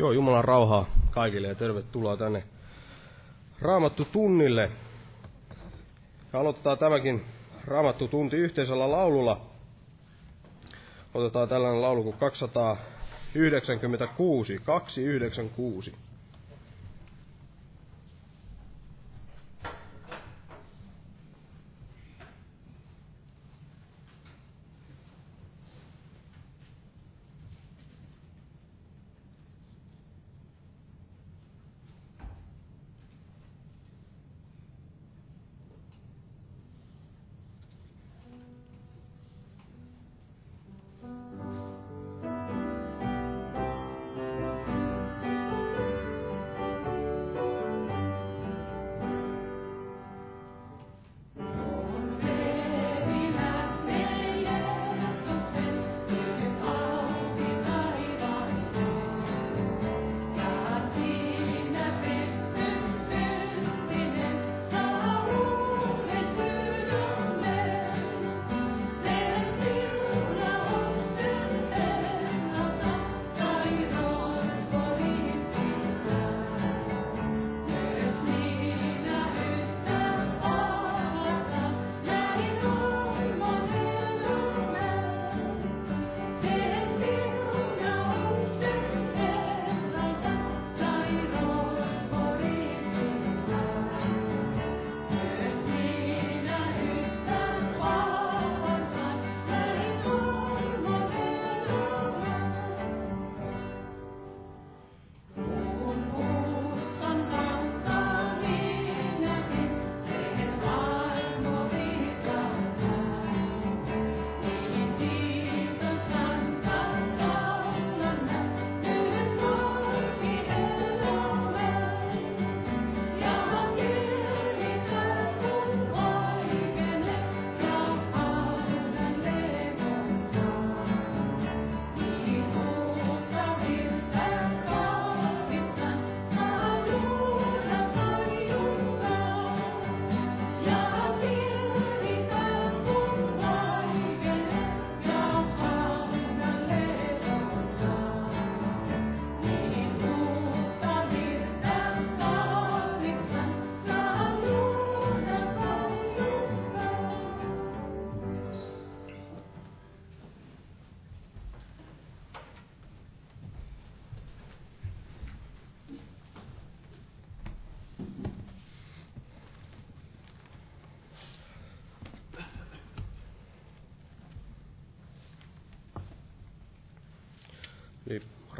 Joo, Jumalan rauhaa kaikille ja tervetuloa tänne Raamattu tunnille. Aloitetaan tämäkin Raamattu tunti yhteisellä laululla. Otetaan tällainen laulu kuin 296, 296.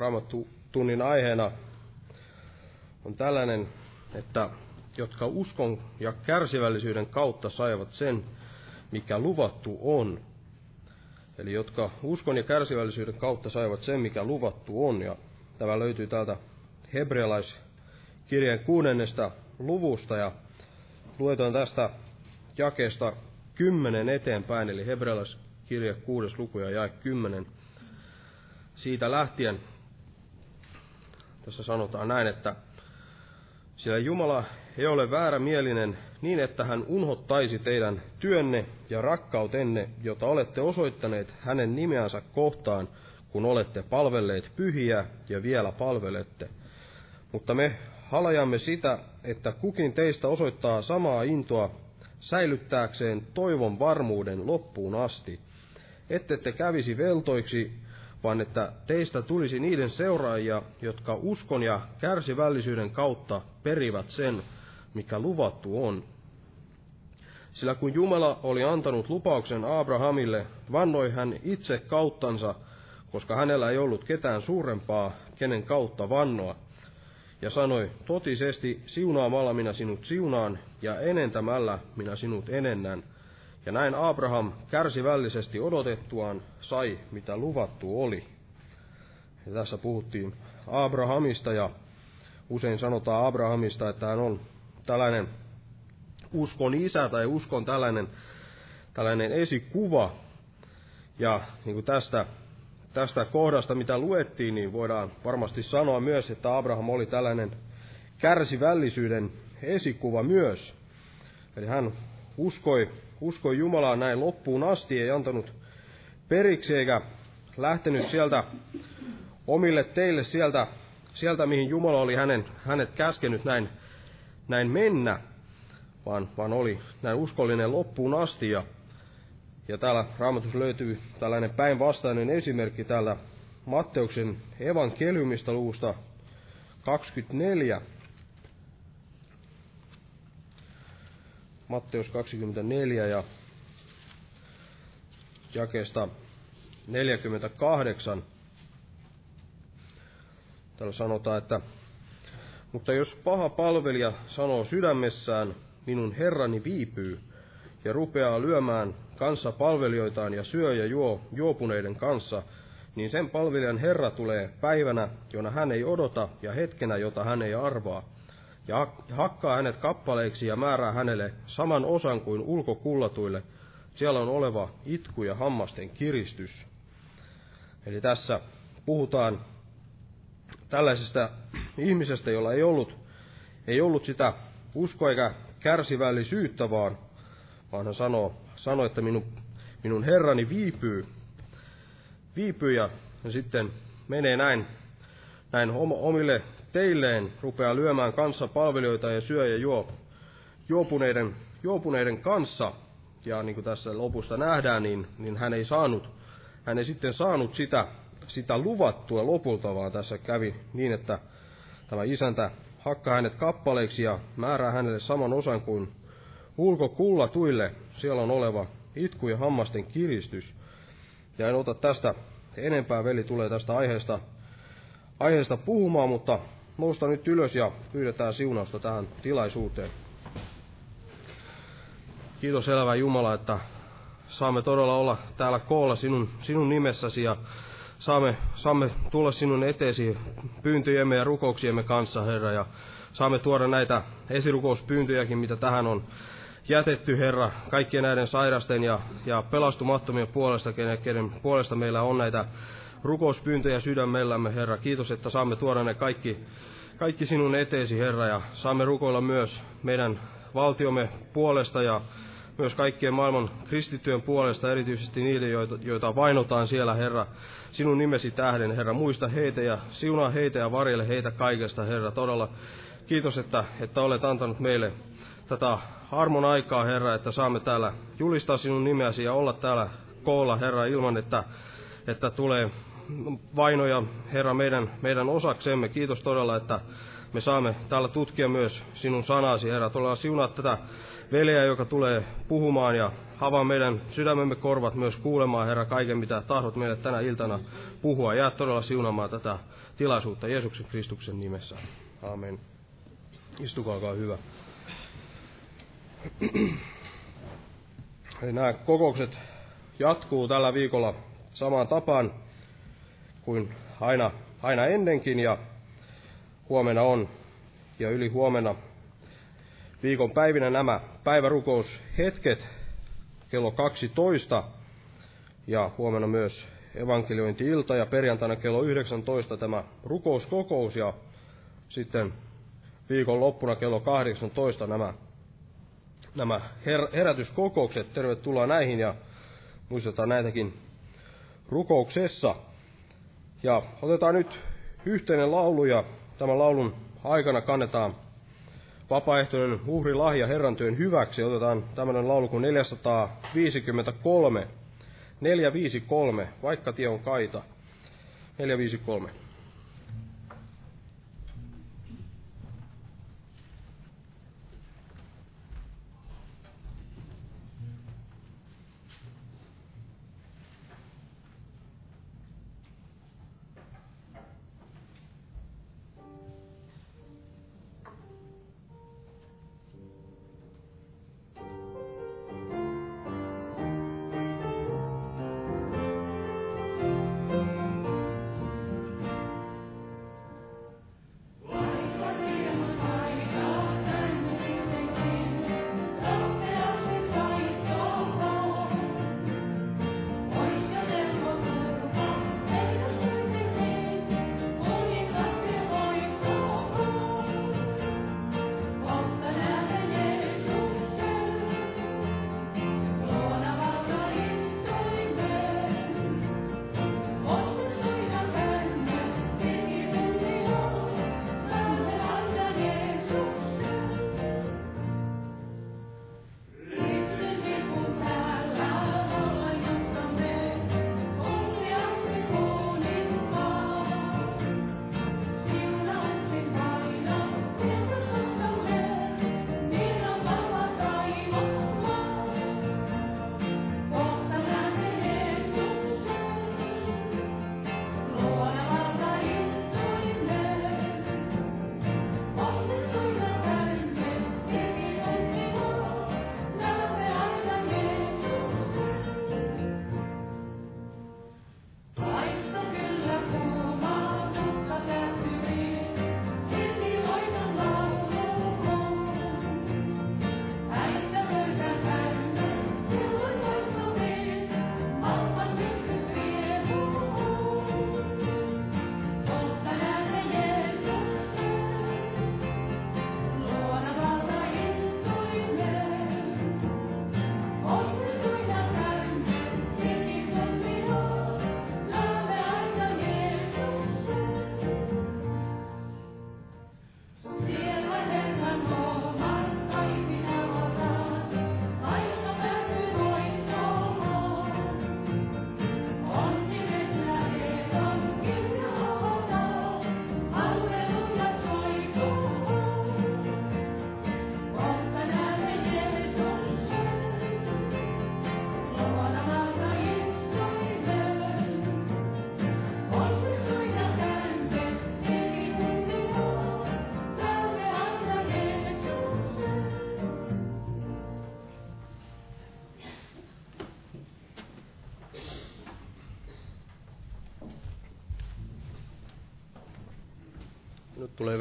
raamattu tunnin aiheena on tällainen, että jotka uskon ja kärsivällisyyden kautta saivat sen, mikä luvattu on. Eli jotka uskon ja kärsivällisyyden kautta saivat sen, mikä luvattu on. Ja tämä löytyy täältä hebrealaiskirjeen kuudennesta luvusta ja luetaan tästä jakeesta kymmenen eteenpäin, eli hebrealaiskirje kuudes luku ja jae kymmenen siitä lähtien tässä sanotaan näin, että sillä Jumala ei ole väärämielinen niin, että hän unhottaisi teidän työnne ja rakkautenne, jota olette osoittaneet hänen nimeänsä kohtaan, kun olette palvelleet pyhiä ja vielä palvelette. Mutta me halajamme sitä, että kukin teistä osoittaa samaa intoa säilyttääkseen toivon varmuuden loppuun asti, ette te kävisi veltoiksi vaan että teistä tulisi niiden seuraajia, jotka uskon ja kärsivällisyyden kautta perivät sen, mikä luvattu on. Sillä kun Jumala oli antanut lupauksen Abrahamille, vannoi hän itse kauttansa, koska hänellä ei ollut ketään suurempaa, kenen kautta vannoa, ja sanoi, totisesti siunaamalla minä sinut siunaan, ja enentämällä minä sinut enennän. Ja näin Abraham kärsivällisesti odotettuaan sai, mitä luvattu oli. Ja tässä puhuttiin Abrahamista ja usein sanotaan Abrahamista, että hän on tällainen uskon isä tai uskon tällainen, tällainen esikuva. Ja niin kuin tästä, tästä kohdasta, mitä luettiin, niin voidaan varmasti sanoa myös, että Abraham oli tällainen kärsivällisyyden esikuva myös. Eli hän uskoi uskoi Jumalaa näin loppuun asti, ei antanut periksi eikä lähtenyt sieltä omille teille sieltä sieltä mihin Jumala oli hänen, hänet käskenyt näin, näin mennä, vaan, vaan oli näin uskollinen loppuun asti. Ja, ja täällä raamatus löytyy tällainen päinvastainen esimerkki täällä Matteuksen evankeliumista luvusta 24. Matteus 24 ja jakeesta 48. Täällä sanotaan, että mutta jos paha palvelija sanoo sydämessään, minun herrani viipyy, ja rupeaa lyömään kanssa palvelijoitaan ja syö ja juo juopuneiden kanssa, niin sen palvelijan herra tulee päivänä, jona hän ei odota, ja hetkenä, jota hän ei arvaa, ja hakkaa hänet kappaleiksi ja määrää hänelle saman osan kuin ulkokullatuille, siellä on oleva itku ja hammasten kiristys. Eli tässä puhutaan tällaisesta ihmisestä, jolla ei ollut, ei ollut sitä uskoa eikä kärsivällisyyttä, vaan, vaan hän sanoo, sanoo että minun, minun herrani viipyy, viipyy ja, ja sitten menee näin, näin omille teilleen, rupeaa lyömään kanssa palvelijoita ja syö ja juo juopuneiden, juopuneiden kanssa. Ja niin kuin tässä lopusta nähdään, niin, niin hän ei saanut, hän ei sitten saanut sitä, sitä luvattua lopulta, vaan tässä kävi niin, että tämä isäntä hakkaa hänet kappaleiksi ja määrää hänelle saman osan kuin ulkokullatuille. Siellä on oleva itku ja hammasten kiristys. Ja en ota tästä enempää, veli tulee tästä aiheesta, aiheesta puhumaan, mutta nousta nyt ylös ja pyydetään siunausta tähän tilaisuuteen. Kiitos elävä Jumala, että saamme todella olla täällä koolla sinun, sinun nimessäsi ja saamme, saamme tulla sinun eteesi pyyntöjemme ja rukouksiemme kanssa, Herra, ja saamme tuoda näitä esirukouspyyntöjäkin, mitä tähän on jätetty, Herra, kaikkien näiden sairasten ja, ja pelastumattomien puolesta, kenen, kenen puolesta meillä on näitä rukouspyyntöjä sydämellämme, Herra. Kiitos, että saamme tuoda ne kaikki, kaikki sinun eteesi, Herra, ja saamme rukoilla myös meidän valtiomme puolesta ja myös kaikkien maailman kristittyjen puolesta, erityisesti niiden, joita, joita vainotaan siellä, Herra, sinun nimesi tähden, Herra, muista heitä ja siunaa heitä ja varjele heitä kaikesta, Herra, todella kiitos, että, että olet antanut meille tätä armon aikaa, Herra, että saamme täällä julistaa sinun nimeäsi ja olla täällä koolla, Herra, ilman, että, että tulee vainoja, Herra, meidän, meidän osaksemme. Kiitos todella, että me saamme täällä tutkia myös sinun sanasi, Herra. Todella siunaa tätä veljeä, joka tulee puhumaan ja avaa meidän sydämemme korvat myös kuulemaan, Herra, kaiken mitä tahdot meille tänä iltana puhua. Jää todella siunaamaan tätä tilaisuutta Jeesuksen Kristuksen nimessä. Amen. Istukaa, olkaa hyvä. Eli nämä kokoukset jatkuu tällä viikolla samaan tapaan kuin aina, aina ennenkin ja huomenna on ja yli huomenna viikon päivinä nämä päivärukoushetket kello 12 ja huomenna myös evankeliointi-ilta ja perjantaina kello 19 tämä rukouskokous ja sitten viikon loppuna kello 18 nämä, nämä her- herätyskokoukset. Tervetuloa näihin ja muistetaan näitäkin rukouksessa. Ja otetaan nyt yhteinen laulu ja tämän laulun aikana kannetaan vapaaehtoinen uhrilahja Herran työn hyväksi. Otetaan tämmöinen laulu kuin 453. 453, vaikka tie on kaita. 453.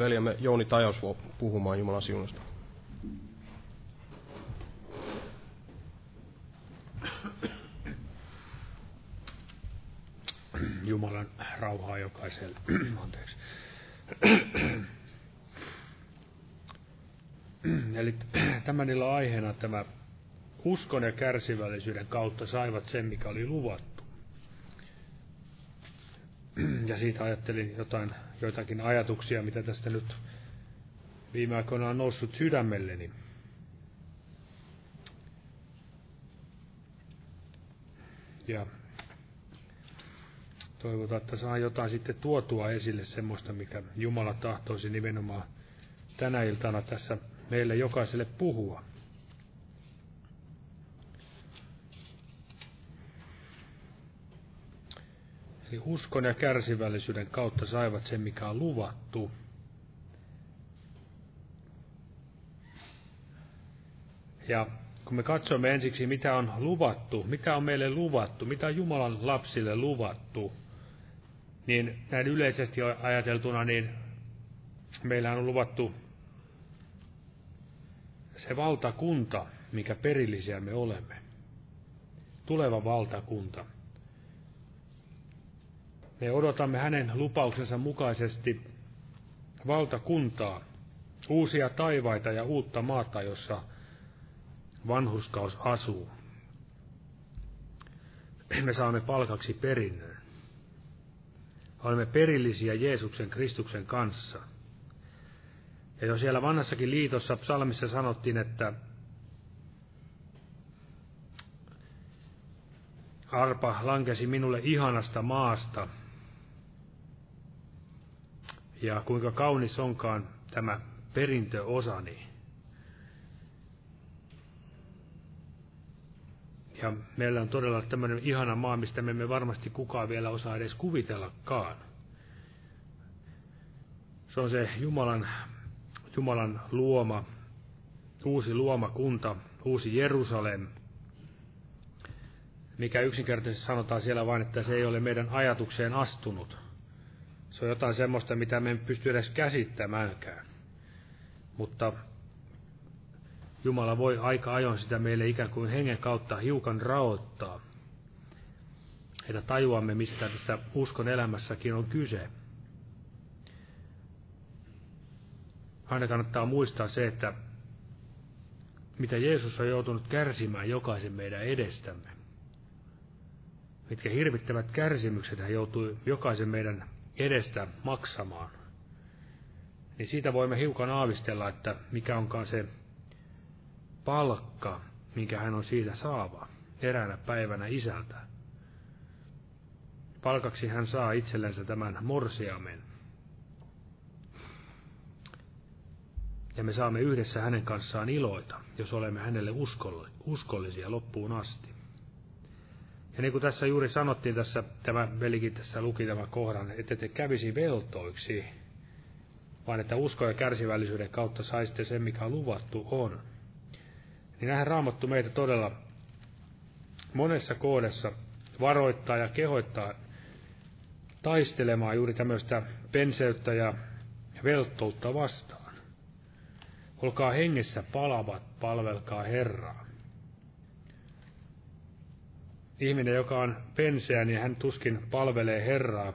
veljemme Jouni Tajaus puhumaan Jumalan siunosta. Jumalan rauhaa jokaiselle. Anteeksi. Eli tämän aiheena tämä uskon ja kärsivällisyyden kautta saivat sen, mikä oli luvattu. Ja siitä ajattelin jotain, joitakin ajatuksia, mitä tästä nyt viime aikoina on noussut sydämelleni. Ja toivotaan, että saa jotain sitten tuotua esille semmoista, mikä Jumala tahtoisi nimenomaan tänä iltana tässä meille jokaiselle puhua. Eli uskon ja kärsivällisyyden kautta saivat sen, mikä on luvattu. Ja kun me katsomme ensiksi, mitä on luvattu, mitä on meille luvattu, mitä on Jumalan lapsille luvattu, niin näin yleisesti ajateltuna, niin meillä on luvattu se valtakunta, mikä perillisiä me olemme. Tuleva valtakunta. Me odotamme hänen lupauksensa mukaisesti valtakuntaa, uusia taivaita ja uutta maata, jossa vanhuskaus asuu. Me saamme palkaksi perinnön. Olemme perillisiä Jeesuksen Kristuksen kanssa. Ja jo siellä vanhassakin liitossa psalmissa sanottiin, että arpa lankesi minulle ihanasta maasta. Ja kuinka kaunis onkaan tämä perintöosani. Ja meillä on todella tämmöinen ihana maa, mistä me emme varmasti kukaan vielä osaa edes kuvitellakaan. Se on se Jumalan, Jumalan luoma, uusi luomakunta, uusi Jerusalem, mikä yksinkertaisesti sanotaan siellä vain, että se ei ole meidän ajatukseen astunut. Se on jotain semmoista, mitä me emme pysty edes käsittämäänkään. Mutta Jumala voi aika ajoin sitä meille ikään kuin hengen kautta hiukan raottaa. Että tajuamme, mistä tässä uskon elämässäkin on kyse. Aina kannattaa muistaa se, että mitä Jeesus on joutunut kärsimään jokaisen meidän edestämme. Mitkä hirvittävät kärsimykset hän joutui jokaisen meidän edestä maksamaan. Niin siitä voimme hiukan aavistella, että mikä onkaan se palkka, minkä hän on siitä saava eräänä päivänä isältä. Palkaksi hän saa itsellensä tämän morsiamen. Ja me saamme yhdessä hänen kanssaan iloita, jos olemme hänelle uskollisia loppuun asti. Ja niin kuin tässä juuri sanottiin, tässä tämä velikin tässä luki tämän kohdan, että te kävisi veltoiksi, vaan että usko ja kärsivällisyyden kautta saisitte sen, mikä luvattu on niin nähän raamattu meitä todella monessa kohdassa varoittaa ja kehoittaa taistelemaan juuri tämmöistä penseyttä ja velttoutta vastaan. Olkaa hengessä palavat, palvelkaa Herraa. Ihminen, joka on penseä, niin hän tuskin palvelee Herraa,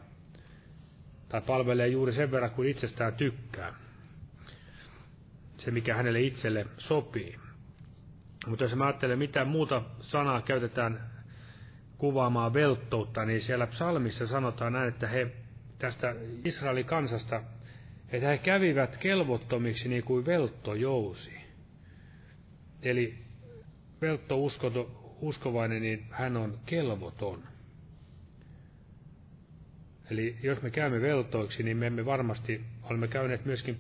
tai palvelee juuri sen verran kuin itsestään tykkää. Se, mikä hänelle itselle sopii. Mutta jos mä ajattelen, mitä muuta sanaa käytetään kuvaamaan velttoutta, niin siellä psalmissa sanotaan näin, että he tästä Israelin kansasta, että he kävivät kelvottomiksi niin kuin velttojousi. Eli veltto uskovainen, niin hän on kelvoton. Eli jos me käymme veltoiksi, niin me emme varmasti, olemme käyneet myöskin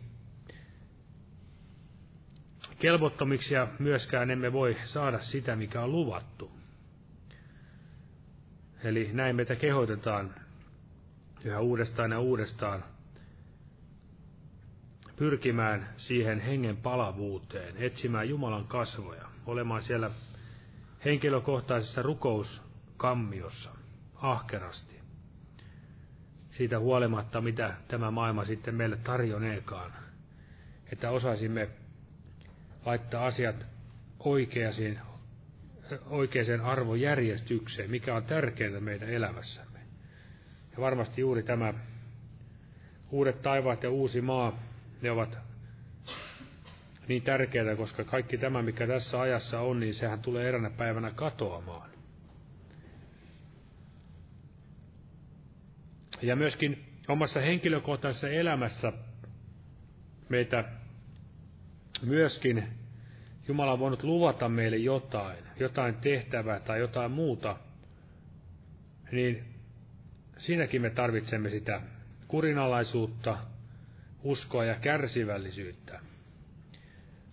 kelvottomiksi ja myöskään emme voi saada sitä, mikä on luvattu. Eli näin meitä kehotetaan yhä uudestaan ja uudestaan pyrkimään siihen hengen palavuuteen, etsimään Jumalan kasvoja, olemaan siellä henkilökohtaisessa rukouskammiossa ahkerasti. siitä huolimatta, mitä tämä maailma sitten meille tarjoneekaan. Että osaisimme laittaa asiat oikeisiin, oikeaan arvojärjestykseen, mikä on tärkeää meidän elämässämme. Ja varmasti juuri tämä uudet taivaat ja uusi maa, ne ovat niin tärkeää, koska kaikki tämä, mikä tässä ajassa on, niin sehän tulee eränä päivänä katoamaan. Ja myöskin omassa henkilökohtaisessa elämässä meitä myöskin Jumala on voinut luvata meille jotain, jotain tehtävää tai jotain muuta, niin siinäkin me tarvitsemme sitä kurinalaisuutta, uskoa ja kärsivällisyyttä.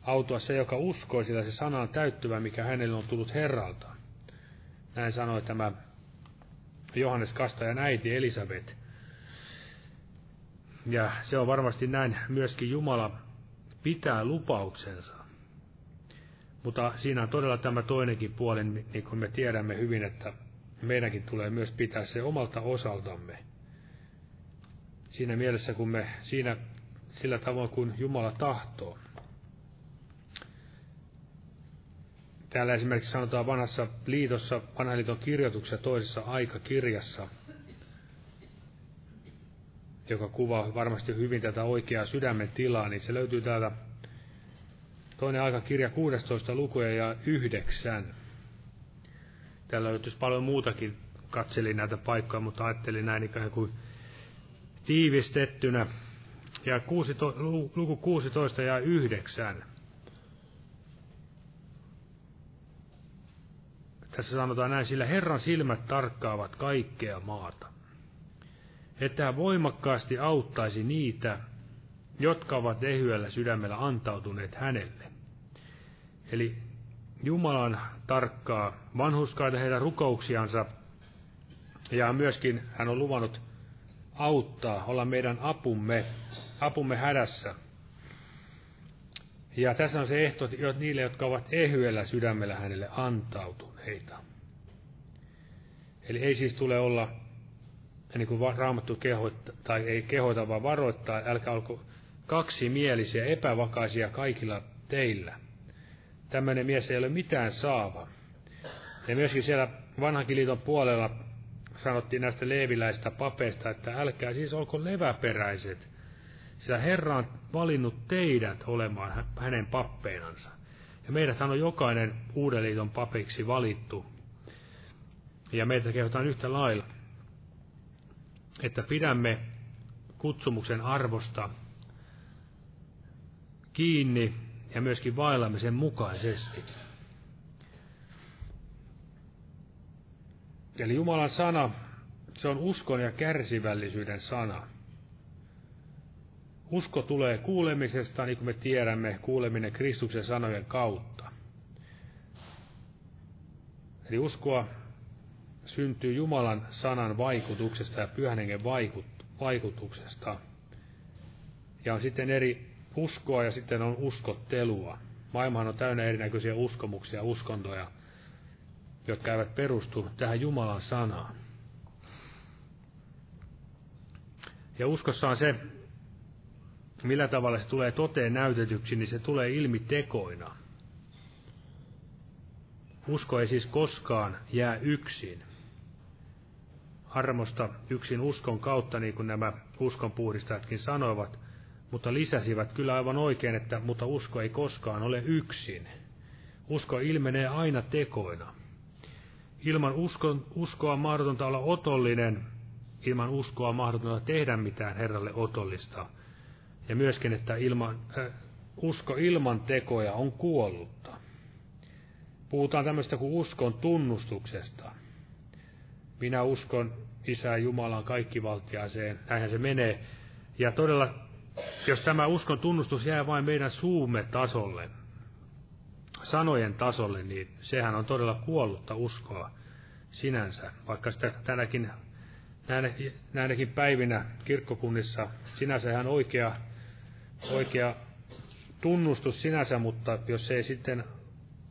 Autua se, joka uskoo, sillä se sana on täyttyvä, mikä hänelle on tullut Herralta. Näin sanoi tämä Johannes Kastajan äiti Elisabet. Ja se on varmasti näin myöskin Jumala pitää lupauksensa. Mutta siinä on todella tämä toinenkin puoli, niin kuin me tiedämme hyvin, että meidänkin tulee myös pitää se omalta osaltamme. Siinä mielessä, kun me siinä sillä tavoin kuin Jumala tahtoo. Täällä esimerkiksi sanotaan vanhassa liitossa, vanhan liiton kirjoituksessa toisessa aikakirjassa, joka kuvaa varmasti hyvin tätä oikeaa sydämen tilaa, niin se löytyy täältä toinen aikakirja 16 lukuja ja 9. Täällä löytyisi paljon muutakin, katselin näitä paikkoja, mutta ajattelin näin ikään kuin tiivistettynä. Ja 16, luku 16 ja 9. Tässä sanotaan näin, sillä Herran silmät tarkkaavat kaikkea maata, että hän voimakkaasti auttaisi niitä, jotka ovat ehyellä sydämellä antautuneet hänelle. Eli Jumalan tarkkaa vanhuskaita heidän rukouksiansa, ja myöskin hän on luvannut auttaa, olla meidän apumme, apumme hädässä. Ja tässä on se ehto että niille, jotka ovat ehyellä sydämellä hänelle antautuneita. Eli ei siis tule olla, niin kuin raamattu kehoittaa, tai ei kehoita, vaan varoittaa, älkää olko kaksimielisiä, epävakaisia kaikilla teillä. Tämmöinen mies ei ole mitään saava. Ja myöskin siellä vanhankin liiton puolella sanottiin näistä leeviläistä papeista, että älkää siis olko leväperäiset, sillä Herra on valinnut teidät olemaan hänen pappeinansa. Ja meidät on jokainen uuden liiton papiksi valittu. Ja meitä kehotaan yhtä lailla, että pidämme kutsumuksen arvosta kiinni ja myöskin vaillamme sen mukaisesti. Eli Jumalan sana, se on uskon ja kärsivällisyyden sana. Usko tulee kuulemisesta, niin kuin me tiedämme, kuuleminen Kristuksen sanojen kautta. Eli uskoa syntyy Jumalan sanan vaikutuksesta ja pyhän hengen vaikutuksesta. Ja on sitten eri uskoa ja sitten on uskottelua. Maailmahan on täynnä erinäköisiä uskomuksia ja uskontoja, jotka eivät perustu tähän Jumalan sanaan. Ja uskossa on se, millä tavalla se tulee toteen näytetyksi, niin se tulee ilmi tekoina. Usko ei siis koskaan jää yksin. Armosta yksin uskon kautta, niin kuin nämä uskonpuhdistajatkin sanoivat, mutta lisäsivät kyllä aivan oikein, että mutta usko ei koskaan ole yksin. Usko ilmenee aina tekoina. Ilman uskon, uskoa mahdotonta olla otollinen, ilman uskoa mahdotonta tehdä mitään Herralle otollista. Ja myöskin, että ilman, äh, usko ilman tekoja on kuollutta. Puhutaan tämmöistä kuin uskon tunnustuksesta. Minä uskon Isään Jumalan kaikkivaltiaiseen, näinhän se menee. Ja todella, jos tämä uskon tunnustus jää vain meidän suumme tasolle, sanojen tasolle, niin sehän on todella kuollutta uskoa sinänsä. Vaikka sitä tänäkin, näinäkin päivinä kirkkokunnissa sinänsä ihan oikea, oikea tunnustus sinänsä, mutta jos ei sitten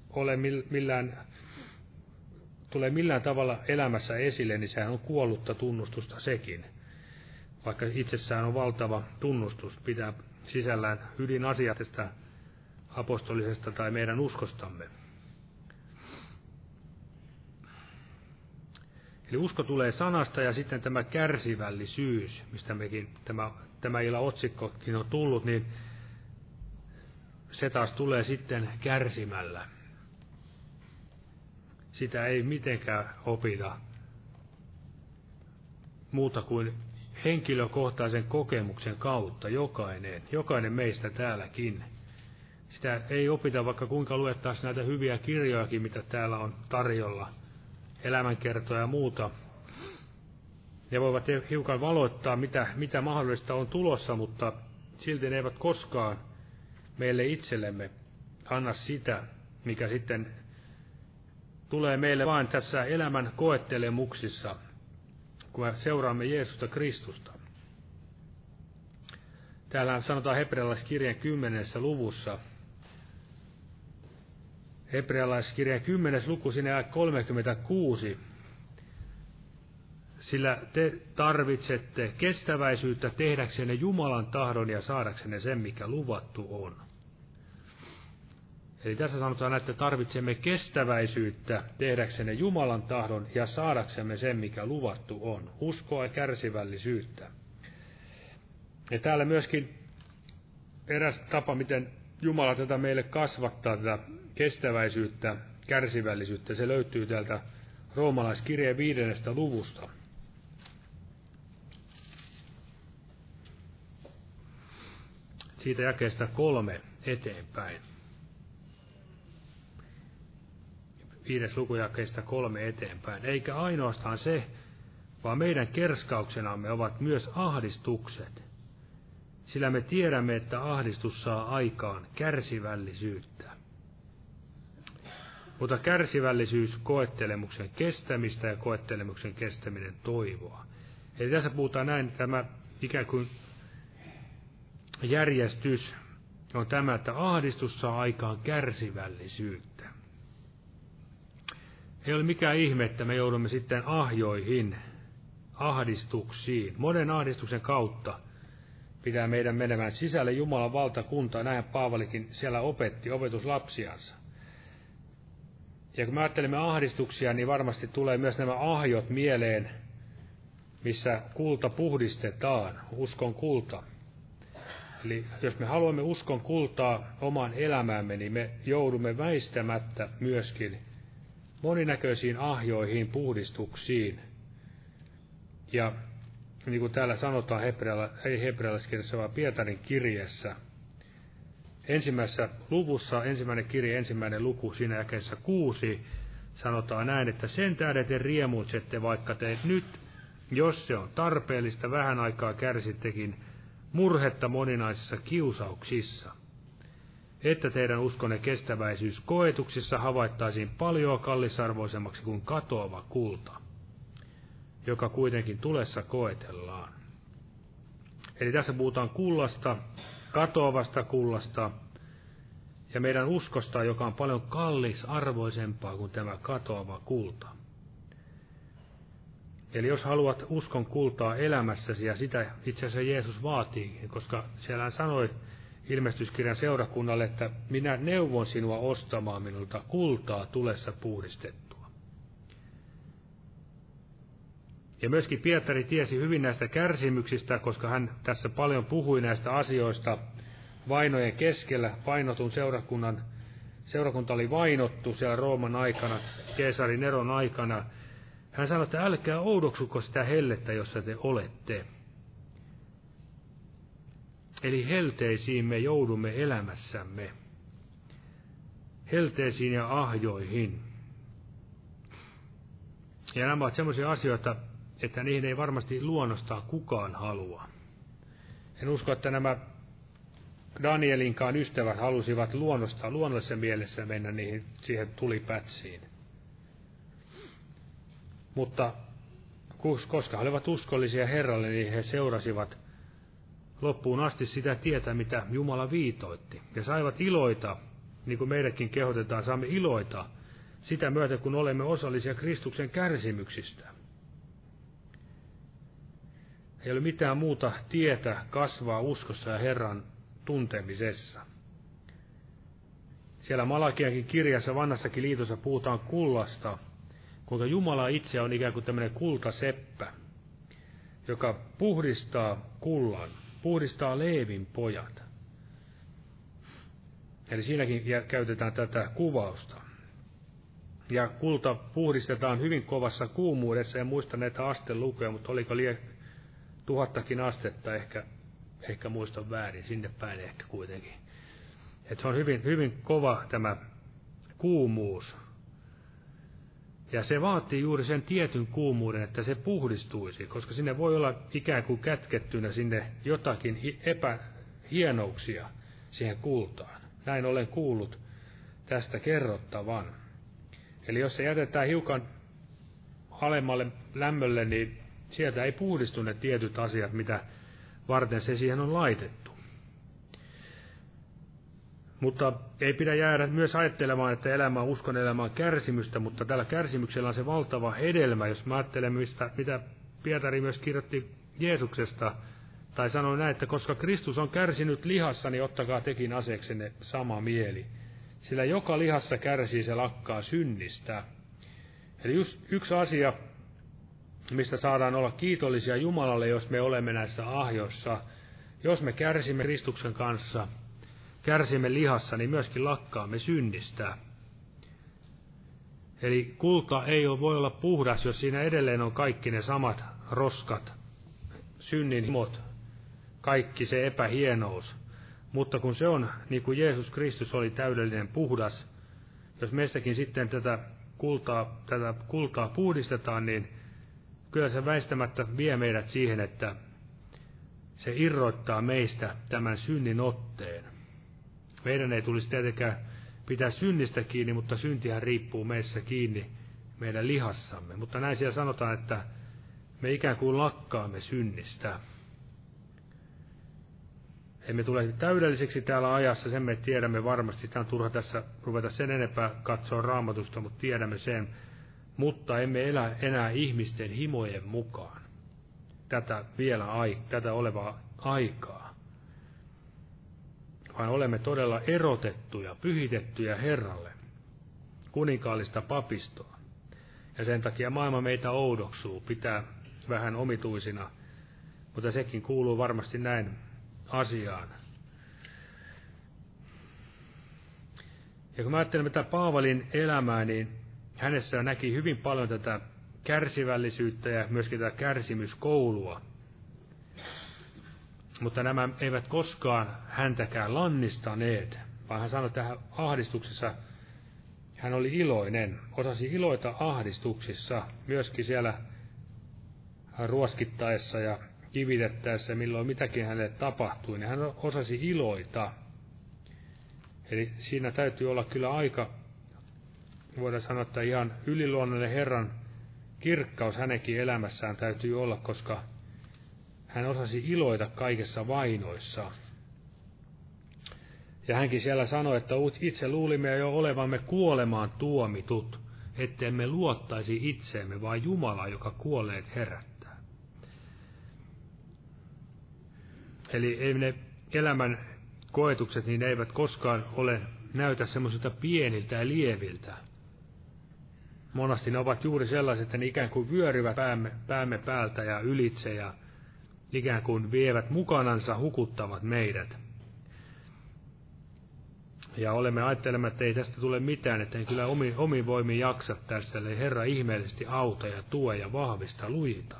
ole millään, tule millään tavalla elämässä esille, niin sehän on kuollutta tunnustusta sekin. vaikka itsessään on valtava tunnustus, pitää sisällään ydinasiat tästä apostolisesta tai meidän uskostamme. Eli usko tulee sanasta ja sitten tämä kärsivällisyys, mistä mekin tämä, tämä illan otsikkokin on tullut, niin se taas tulee sitten kärsimällä. Sitä ei mitenkään opita muuta kuin henkilökohtaisen kokemuksen kautta jokainen, jokainen meistä täälläkin. Sitä ei opita, vaikka kuinka luettaisiin näitä hyviä kirjojakin, mitä täällä on tarjolla, elämänkertoja ja muuta. Ne voivat hiukan valoittaa, mitä, mitä mahdollista on tulossa, mutta silti ne eivät koskaan meille itsellemme anna sitä, mikä sitten tulee meille vain tässä elämän koettelemuksissa, kun me seuraamme Jeesusta Kristusta. Täällä sanotaan hebrealaiskirjan kymmenessä luvussa, hebrealaiskirjan kymmenes luku sinne 36, sillä te tarvitsette kestäväisyyttä tehdäksenne Jumalan tahdon ja saadaksenne sen, mikä luvattu on. Eli tässä sanotaan, että tarvitsemme kestäväisyyttä tehdäksenne Jumalan tahdon ja saadaksemme sen, mikä luvattu on. Uskoa ja kärsivällisyyttä. Ja täällä myöskin eräs tapa, miten Jumala tätä meille kasvattaa, tätä kestäväisyyttä, kärsivällisyyttä, se löytyy täältä roomalaiskirjeen viidennestä luvusta. Siitä jakeesta kolme eteenpäin. viides lukujakeista kolme eteenpäin. Eikä ainoastaan se, vaan meidän kerskauksenamme ovat myös ahdistukset. Sillä me tiedämme, että ahdistus saa aikaan kärsivällisyyttä. Mutta kärsivällisyys koettelemuksen kestämistä ja koettelemuksen kestäminen toivoa. Eli tässä puhutaan näin, tämä ikään kuin järjestys on tämä, että ahdistus saa aikaan kärsivällisyyttä. Ei ole mikään ihme, että me joudumme sitten ahjoihin, ahdistuksiin. Monen ahdistuksen kautta pitää meidän menemään sisälle Jumalan valtakuntaa. Näin Paavalikin siellä opetti opetuslapsiansa. Ja kun me ajattelemme ahdistuksia, niin varmasti tulee myös nämä ahjot mieleen, missä kulta puhdistetaan, uskon kulta. Eli jos me haluamme uskon kultaa omaan elämäämme, niin me joudumme väistämättä myöskin moninäköisiin ahjoihin, puhdistuksiin. Ja niin kuin täällä sanotaan hebreala, ei hebrealaiskirjassa, vaan Pietarin kirjeessä, ensimmäisessä luvussa, ensimmäinen kirje, ensimmäinen luku, siinä jakeessa kuusi, sanotaan näin, että sen tähden te riemuitsette, vaikka te nyt, jos se on tarpeellista, vähän aikaa kärsittekin murhetta moninaisissa kiusauksissa että teidän uskonne kestäväisyys koetuksissa havaittaisiin paljon kallisarvoisemmaksi kuin katoava kulta, joka kuitenkin tulessa koetellaan. Eli tässä puhutaan kullasta, katoavasta kullasta, ja meidän uskosta, joka on paljon kallisarvoisempaa kuin tämä katoava kulta. Eli jos haluat uskon kultaa elämässäsi, ja sitä itse asiassa Jeesus vaatii, koska siellä hän sanoi, ilmestyskirjan seurakunnalle, että minä neuvon sinua ostamaan minulta kultaa tulessa puhdistettua. Ja myöskin Pietari tiesi hyvin näistä kärsimyksistä, koska hän tässä paljon puhui näistä asioista vainojen keskellä. Vainotun seurakunnan, seurakunta oli vainottu siellä Rooman aikana, Keesarin Neron aikana. Hän sanoi, että älkää oudoksuko sitä hellettä, jossa te olette. Eli helteisiin me joudumme elämässämme. Helteisiin ja ahjoihin. Ja nämä ovat sellaisia asioita, että niihin ei varmasti luonnostaan kukaan halua. En usko, että nämä Danielinkaan ystävät halusivat luonnostaan luonnollisessa mielessä mennä niihin, siihen tulipätsiin. Mutta koska he olivat uskollisia Herralle, niin he seurasivat loppuun asti sitä tietä, mitä Jumala viitoitti. Ja saivat iloita, niin kuin meidänkin kehotetaan, saamme iloita sitä myötä, kun olemme osallisia Kristuksen kärsimyksistä. Ei ole mitään muuta tietä kasvaa uskossa ja Herran tuntemisessa. Siellä Malakiankin kirjassa vanhassakin liitossa puhutaan kullasta, kuinka Jumala itse on ikään kuin tämmöinen kultaseppä, joka puhdistaa kullan, puhdistaa Leevin pojat. Eli siinäkin käytetään tätä kuvausta. Ja kulta puhdistetaan hyvin kovassa kuumuudessa, ja muista näitä astelukuja, mutta oliko liian tuhattakin astetta, ehkä, ehkä muistan väärin, sinne päin ehkä kuitenkin. Et se on hyvin, hyvin kova tämä kuumuus. Ja se vaatii juuri sen tietyn kuumuuden, että se puhdistuisi, koska sinne voi olla ikään kuin kätkettynä sinne jotakin epähienouksia siihen kultaan. Näin olen kuullut tästä kerrottavan. Eli jos se jätetään hiukan alemmalle lämmölle, niin sieltä ei puhdistu ne tietyt asiat, mitä varten se siihen on laitettu. Mutta ei pidä jäädä myös ajattelemaan, että elämä, uskon elämä on kärsimystä, mutta tällä kärsimyksellä on se valtava hedelmä, jos mä ajattelen, mistä, mitä Pietari myös kirjoitti Jeesuksesta, tai sanoi näin, että koska Kristus on kärsinyt lihassa, niin ottakaa tekin aseeksenne sama mieli. Sillä joka lihassa kärsii, se lakkaa synnistä. Eli just yksi asia, mistä saadaan olla kiitollisia Jumalalle, jos me olemme näissä ahjoissa. Jos me kärsimme Kristuksen kanssa, kärsimme lihassa, niin myöskin lakkaamme synnistä. Eli kulta ei ole, voi olla puhdas, jos siinä edelleen on kaikki ne samat roskat, synnin himot, kaikki se epähienous. Mutta kun se on, niin kuin Jeesus Kristus oli täydellinen puhdas, jos meistäkin sitten tätä kultaa, tätä kultaa puhdistetaan, niin kyllä se väistämättä vie meidät siihen, että se irrottaa meistä tämän synnin otteen. Meidän ei tulisi tietenkään pitää synnistä kiinni, mutta syntihän riippuu meissä kiinni meidän lihassamme. Mutta näin siellä sanotaan, että me ikään kuin lakkaamme synnistä. Emme tule täydelliseksi täällä ajassa, sen me tiedämme varmasti. Sitä on turha tässä ruveta sen enempää katsoa raamatusta, mutta tiedämme sen. Mutta emme elä enää ihmisten himojen mukaan. Tätä vielä tätä olevaa aikaa. Vaan olemme todella erotettuja, pyhitettyjä Herralle, kuninkaallista papistoa. Ja sen takia maailma meitä oudoksuu, pitää vähän omituisina, mutta sekin kuuluu varmasti näin asiaan. Ja kun mä ajattelen tätä Paavalin elämää, niin hänessä näki hyvin paljon tätä kärsivällisyyttä ja myöskin tätä kärsimyskoulua. Mutta nämä eivät koskaan häntäkään lannistaneet, vaan hän sanoi tähän ahdistuksessa, hän oli iloinen, osasi iloita ahdistuksissa, myöskin siellä ruoskittaessa ja kivitettäessä, milloin mitäkin hänelle tapahtui, niin hän osasi iloita. Eli siinä täytyy olla kyllä aika, voidaan sanoa, että ihan yliluonnollinen Herran kirkkaus hänenkin elämässään täytyy olla, koska hän osasi iloita kaikessa vainoissa. Ja hänkin siellä sanoi, että itse luulimme jo olevamme kuolemaan tuomitut, ettemme luottaisi itseemme, vaan Jumala, joka kuolleet herät. Eli ei ne elämän koetukset, niin ne eivät koskaan ole näytä semmoisilta pieniltä ja lieviltä. Monasti ne ovat juuri sellaiset, että ne ikään kuin vyöryvät päämme, päämme päältä ja ylitse ja ikään kuin vievät mukanansa, hukuttavat meidät. Ja olemme ajattelemme, että ei tästä tule mitään, että ei kyllä omi, omi voimin jaksa tässä, eli Herra ihmeellisesti auta ja tue ja vahvista luita.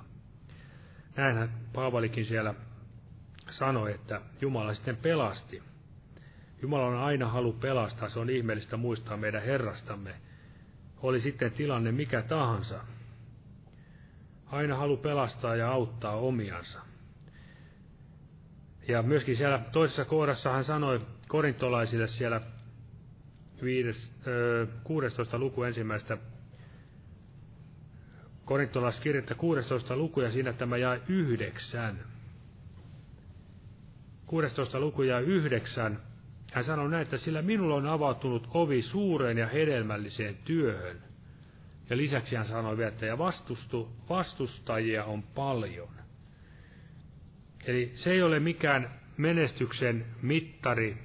Näinhän Paavalikin siellä sanoi, että Jumala sitten pelasti. Jumala on aina halu pelastaa, se on ihmeellistä muistaa meidän Herrastamme. Oli sitten tilanne mikä tahansa. Aina halu pelastaa ja auttaa omiansa. Ja myöskin siellä toisessa kohdassa hän sanoi korintolaisille siellä 5, 16 luku ensimmäistä korintolaiskirjettä 16 luku ja siinä tämä jäi yhdeksän. 16. luku ja 9. Hän sanoi näin, että sillä minulla on avautunut ovi suureen ja hedelmälliseen työhön. Ja lisäksi hän sanoi vielä, että ja vastustu, vastustajia on paljon. Eli se ei ole mikään menestyksen mittari,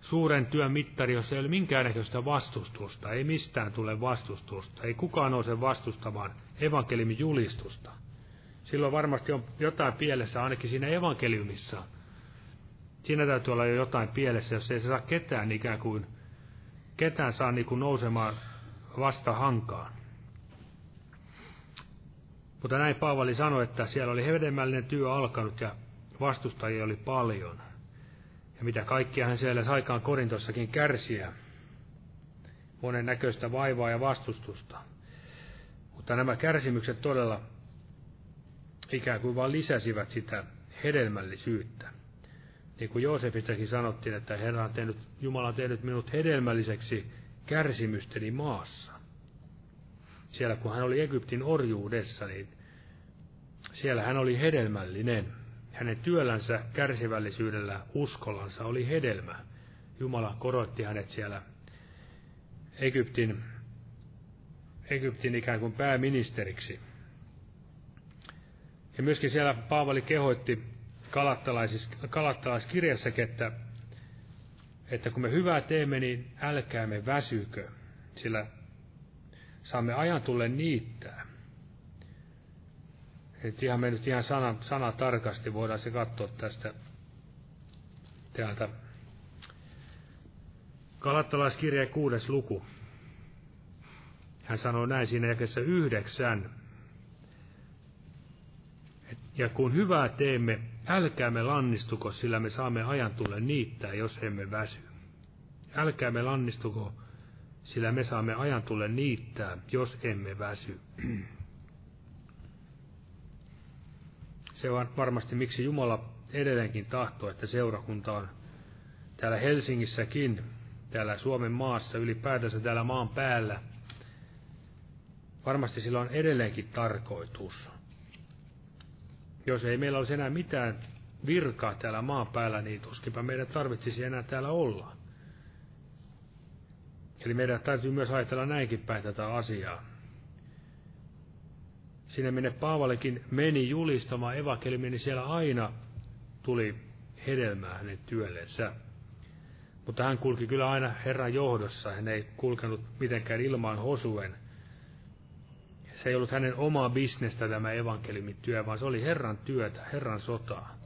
suuren työn mittari, jos ei ole minkäännäköistä vastustusta. Ei mistään tule vastustusta. Ei kukaan nouse vastustamaan evankeliumin julistusta. Silloin varmasti on jotain pielessä, ainakin siinä evankeliumissa. Siinä täytyy olla jo jotain pielessä, jos ei se saa ketään ikään kuin, ketään saa niin kuin nousemaan vasta hankaan. Mutta näin Paavali sanoi, että siellä oli hedelmällinen työ alkanut ja vastustajia oli paljon. Ja mitä kaikkia hän siellä saikaan Korintossakin kärsiä. Monen näköistä vaivaa ja vastustusta. Mutta nämä kärsimykset todella ikään kuin vain lisäsivät sitä hedelmällisyyttä. Niin kuin Joosefistakin sanottiin, että Herra on tehnyt, Jumala on tehnyt minut hedelmälliseksi kärsimysteni maassa. Siellä kun hän oli Egyptin orjuudessa, niin siellä hän oli hedelmällinen. Hänen työllänsä, kärsivällisyydellä, uskollansa oli hedelmä. Jumala korotti hänet siellä Egyptin, Egyptin ikään kuin pääministeriksi. Ja myöskin siellä Paavali kehoitti kalattalaiskirjassakin, että, että kun me hyvää teemme, niin älkäämme väsykö, sillä saamme ajan tulle niittää. Et ihan me nyt ihan sana, sana tarkasti voidaan se katsoa tästä täältä. Kalattalaiskirja kuudes luku. Hän sanoo näin siinä jakessa yhdeksän. Ja kun hyvää teemme, älkäämme lannistuko, sillä me saamme ajan tulle niittää, jos emme väsy. Älkäämme lannistuko, sillä me saamme ajan tulle niittää, jos emme väsy. Se on varmasti miksi Jumala edelleenkin tahtoo, että seurakunta on täällä Helsingissäkin, täällä Suomen maassa, ylipäätänsä täällä maan päällä. Varmasti sillä on edelleenkin tarkoitus. Jos ei meillä olisi enää mitään virkaa täällä maan päällä, niin tuskinpä meidän tarvitsisi enää täällä olla. Eli meidän täytyy myös ajatella näinkin päin tätä asiaa. Sinne minne Paavalikin meni julistamaan evankeliumia, niin siellä aina tuli hedelmää hänen työllensä. Mutta hän kulki kyllä aina Herran johdossa. Hän ei kulkenut mitenkään ilmaan hosuen. Se ei ollut hänen omaa bisnestä tämä evankeliumin työ, vaan se oli Herran työtä, Herran sotaa.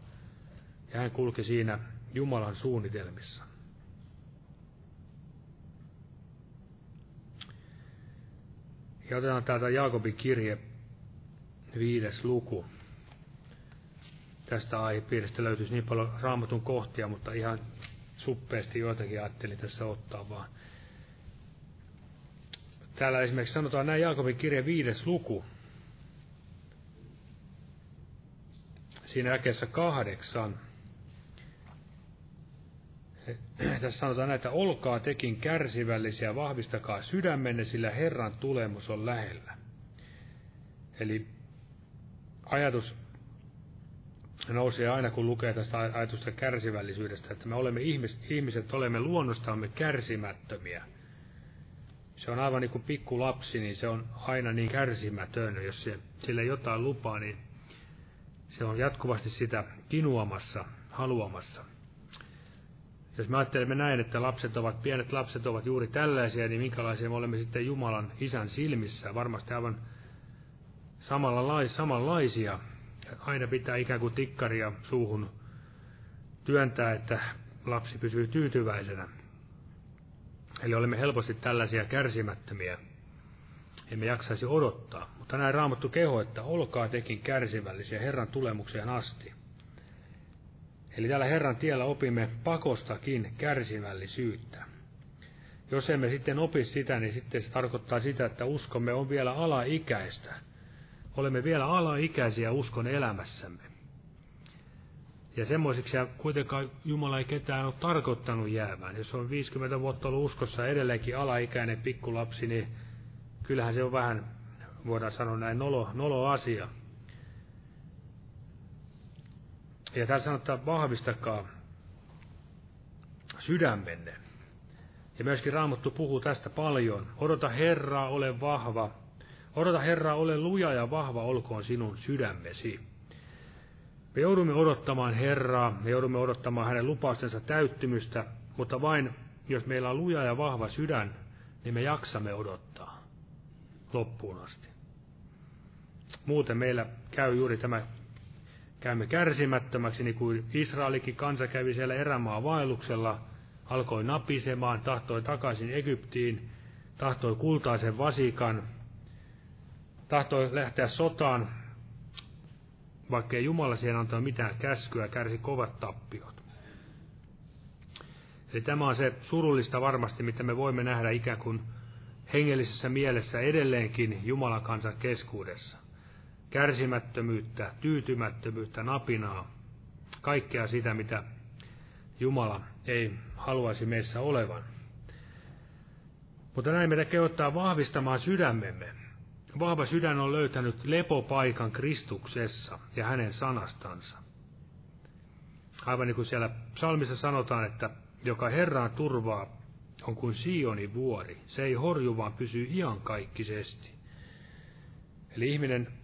Ja hän kulki siinä Jumalan suunnitelmissa. Ja otetaan täältä Jaakobin kirje, viides luku. Tästä aihepiiristä löytyisi niin paljon raamatun kohtia, mutta ihan suppeasti joitakin ajattelin tässä ottaa vaan. Täällä esimerkiksi sanotaan näin Jaakobin kirje viides luku. Siinä jakeessa kahdeksan. Tässä sanotaan näitä, olkaa tekin kärsivällisiä, vahvistakaa sydämenne, sillä Herran tulemus on lähellä. Eli ajatus nousee aina, kun lukee tästä ajatusta kärsivällisyydestä, että me olemme ihmiset, ihmiset olemme luonnostamme kärsimättömiä. Se on aivan niin kuin pikku lapsi, niin se on aina niin kärsimätön. Jos se, sille jotain lupaa, niin se on jatkuvasti sitä kinuamassa, haluamassa. Jos me ajattelemme näin, että lapset ovat, pienet lapset ovat juuri tällaisia, niin minkälaisia me olemme sitten Jumalan isän silmissä? Varmasti aivan samalla samanlaisia. Aina pitää ikään kuin tikkaria suuhun työntää, että lapsi pysyy tyytyväisenä. Eli olemme helposti tällaisia kärsimättömiä. Emme jaksaisi odottaa. Mutta näin raamattu keho, että olkaa tekin kärsivällisiä Herran tulemukseen asti. Eli tällä Herran tiellä opimme pakostakin kärsivällisyyttä. Jos emme sitten opi sitä, niin sitten se tarkoittaa sitä, että uskomme on vielä alaikäistä – olemme vielä alaikäisiä uskon elämässämme. Ja semmoisiksi kuitenkaan Jumala ei ketään ole tarkoittanut jäämään. Jos on 50 vuotta ollut uskossa edelleenkin alaikäinen pikkulapsi, niin kyllähän se on vähän, voidaan sanoa näin, nolo, nolo asia. Ja tässä sanotaan, vahvistakaa sydämenne. Ja myöskin Raamattu puhuu tästä paljon. Odota Herraa, ole vahva, Odota Herraa, ole luja ja vahva olkoon sinun sydämesi. Me joudumme odottamaan Herraa, me joudumme odottamaan hänen lupaustensa täyttymystä, mutta vain jos meillä on luja ja vahva sydän, niin me jaksamme odottaa loppuun asti. Muuten meillä käy juuri tämä, käymme kärsimättömäksi, niin kuin Israelikin kansa kävi siellä erämaa vaelluksella, alkoi napisemaan, tahtoi takaisin Egyptiin, tahtoi kultaisen vasikan, tahtoi lähteä sotaan, vaikka ei Jumala siihen antanut mitään käskyä, kärsi kovat tappiot. Eli tämä on se surullista varmasti, mitä me voimme nähdä ikään kuin hengellisessä mielessä edelleenkin Jumalan kansan keskuudessa. Kärsimättömyyttä, tyytymättömyyttä, napinaa, kaikkea sitä, mitä Jumala ei haluaisi meissä olevan. Mutta näin meitä kehottaa vahvistamaan sydämemme. Vahva sydän on löytänyt lepopaikan Kristuksessa ja hänen sanastansa. Aivan niin kuin siellä psalmissa sanotaan, että joka Herraan turvaa, on kuin Sioni vuori. Se ei horju, vaan pysyy iankaikkisesti. Eli ihminen,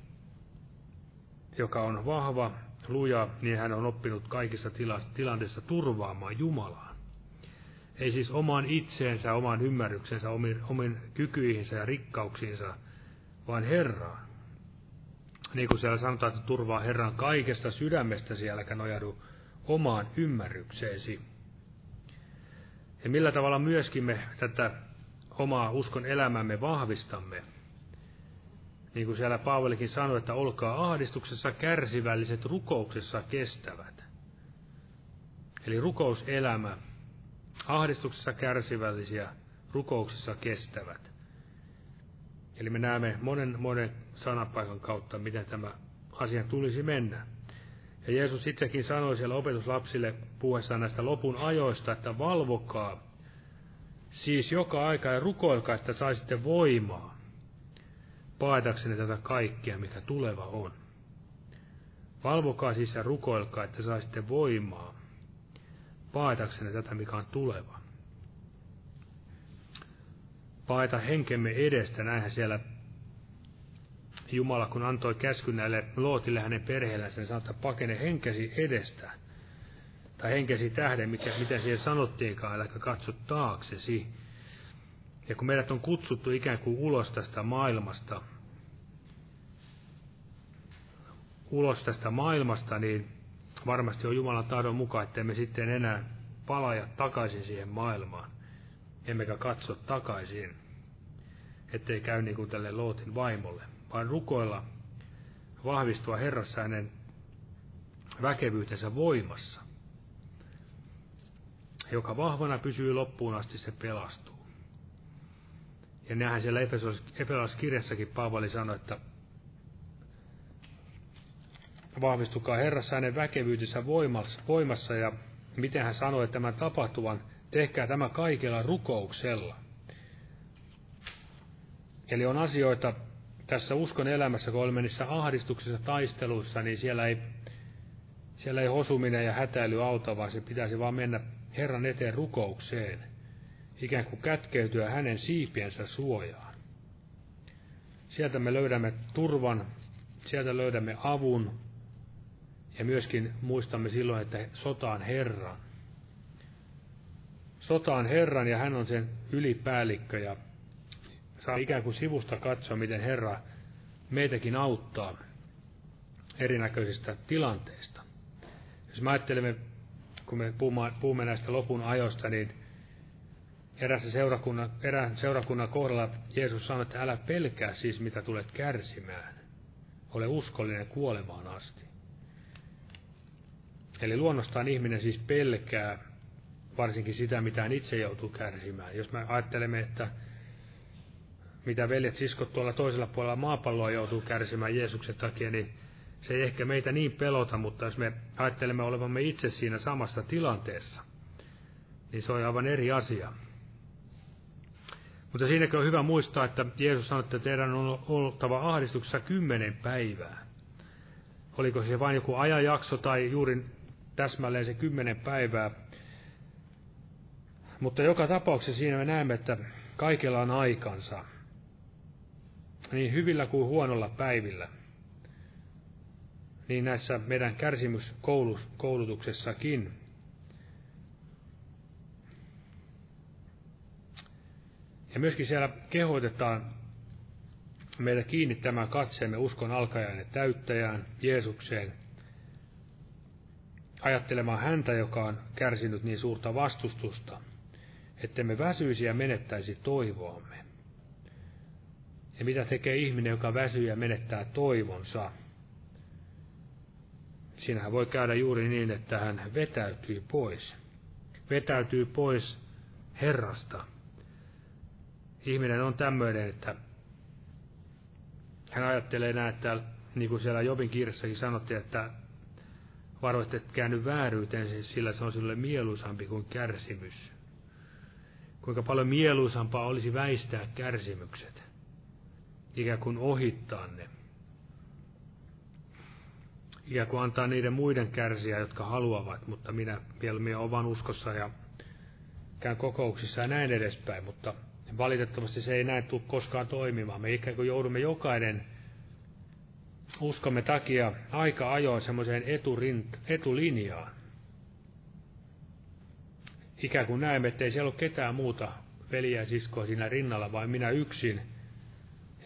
joka on vahva, luja, niin hän on oppinut kaikissa tilanteissa turvaamaan Jumalaa. Ei siis omaan itseensä, omaan ymmärryksensä, omiin, omiin kykyihinsä ja rikkauksiinsa, vaan Herraan. Niin kuin siellä sanotaan, että turvaa Herran kaikesta sydämestä, sielläkä nojadu omaan ymmärrykseesi. Ja millä tavalla myöskin me tätä omaa uskon elämämme vahvistamme. Niin kuin siellä Paavalikin sanoi, että olkaa ahdistuksessa kärsivälliset, rukouksessa kestävät. Eli rukouselämä, ahdistuksessa kärsivällisiä, rukouksessa kestävät. Eli me näemme monen, monen sanapaikan kautta, miten tämä asia tulisi mennä. Ja Jeesus itsekin sanoi siellä opetuslapsille puhuessaan näistä lopun ajoista, että valvokaa siis joka aika ja rukoilkaa, että saisitte voimaa paetaksenne tätä kaikkea, mitä tuleva on. Valvokaa siis ja rukoilkaa, että saisitte voimaa paetaksenne tätä, mikä on tuleva. Paeta henkemme edestä, näinhän siellä Jumala, kun antoi käskyn näille Lootille hänen perheellänsä, niin sanoi, että pakene henkesi edestä. Tai henkesi tähden, mikä, miten siihen sanottiinkaan, äläkä katso taaksesi. Ja kun meidät on kutsuttu ikään kuin ulos tästä maailmasta, ulos tästä maailmasta, niin varmasti on Jumalan tahdon mukaan, että me sitten enää palaja takaisin siihen maailmaan, emmekä katso takaisin, ettei käy niin kuin tälle Lootin vaimolle vaan rukoilla vahvistua Herrassa hänen väkevyytensä voimassa. Joka vahvana pysyy loppuun asti, se pelastuu. Ja nähdään siellä Efesos-kirjassakin Paavali sanoi, että vahvistukaa Herrassa hänen väkevyytensä voimassa, ja miten hän sanoi tämän tapahtuvan, tehkää tämä kaikella rukouksella. Eli on asioita, tässä uskon elämässä, kun olemme niissä ahdistuksissa, taisteluissa, niin siellä ei, siellä ei hosuminen ja hätäily auta, vaan se pitäisi vaan mennä Herran eteen rukoukseen, ikään kuin kätkeytyä hänen siipiensä suojaan. Sieltä me löydämme turvan, sieltä löydämme avun, ja myöskin muistamme silloin, että sota on Herran. Sota on Herran ja hän on sen ylipäällikkö ja saa ikään kuin sivusta katsoa, miten Herra meitäkin auttaa erinäköisistä tilanteista. Jos me ajattelemme, kun me puhumme näistä lopun ajoista, niin erässä seurakunnan, erään seurakunnan kohdalla Jeesus sanoi, että älä pelkää siis, mitä tulet kärsimään. Ole uskollinen kuolemaan asti. Eli luonnostaan ihminen siis pelkää varsinkin sitä, mitä hän itse joutuu kärsimään. Jos me ajattelemme, että mitä veljet siskot tuolla toisella puolella maapalloa joutuu kärsimään Jeesuksen takia, niin se ei ehkä meitä niin pelota, mutta jos me ajattelemme olevamme itse siinä samassa tilanteessa, niin se on aivan eri asia. Mutta siinäkin on hyvä muistaa, että Jeesus sanoi, että teidän on oltava ahdistuksessa kymmenen päivää. Oliko se vain joku ajanjakso tai juuri täsmälleen se kymmenen päivää. Mutta joka tapauksessa siinä me näemme, että kaikella on aikansa niin hyvillä kuin huonolla päivillä, niin näissä meidän kärsimyskoulutuksessakin. Ja myöskin siellä kehoitetaan meidän kiinnittämään katseemme uskon alkajan ja täyttäjään, Jeesukseen, ajattelemaan häntä, joka on kärsinyt niin suurta vastustusta, ettemme väsyisi ja menettäisi toivoamme. Ja mitä tekee ihminen, joka väsyy ja menettää toivonsa? Siinähän voi käydä juuri niin, että hän vetäytyy pois. Vetäytyy pois Herrasta. Ihminen on tämmöinen, että hän ajattelee näin, että niin kuin siellä Jobin kirjassakin sanottiin, että varoitte, että käänny vääryyteen, siis sillä se on sinulle mieluisampi kuin kärsimys. Kuinka paljon mieluisampaa olisi väistää kärsimykset, ikään kuin ohittaa ne. Ikään kuin antaa niiden muiden kärsiä, jotka haluavat, mutta minä mieluummin olen uskossa ja käyn kokouksissa ja näin edespäin, mutta valitettavasti se ei näin tule koskaan toimimaan. Me ikään kuin joudumme jokainen uskomme takia aika ajoin semmoiseen etulinjaan. Ikään kuin näemme, ettei siellä ole ketään muuta veliä ja siskoa siinä rinnalla, vaan minä yksin.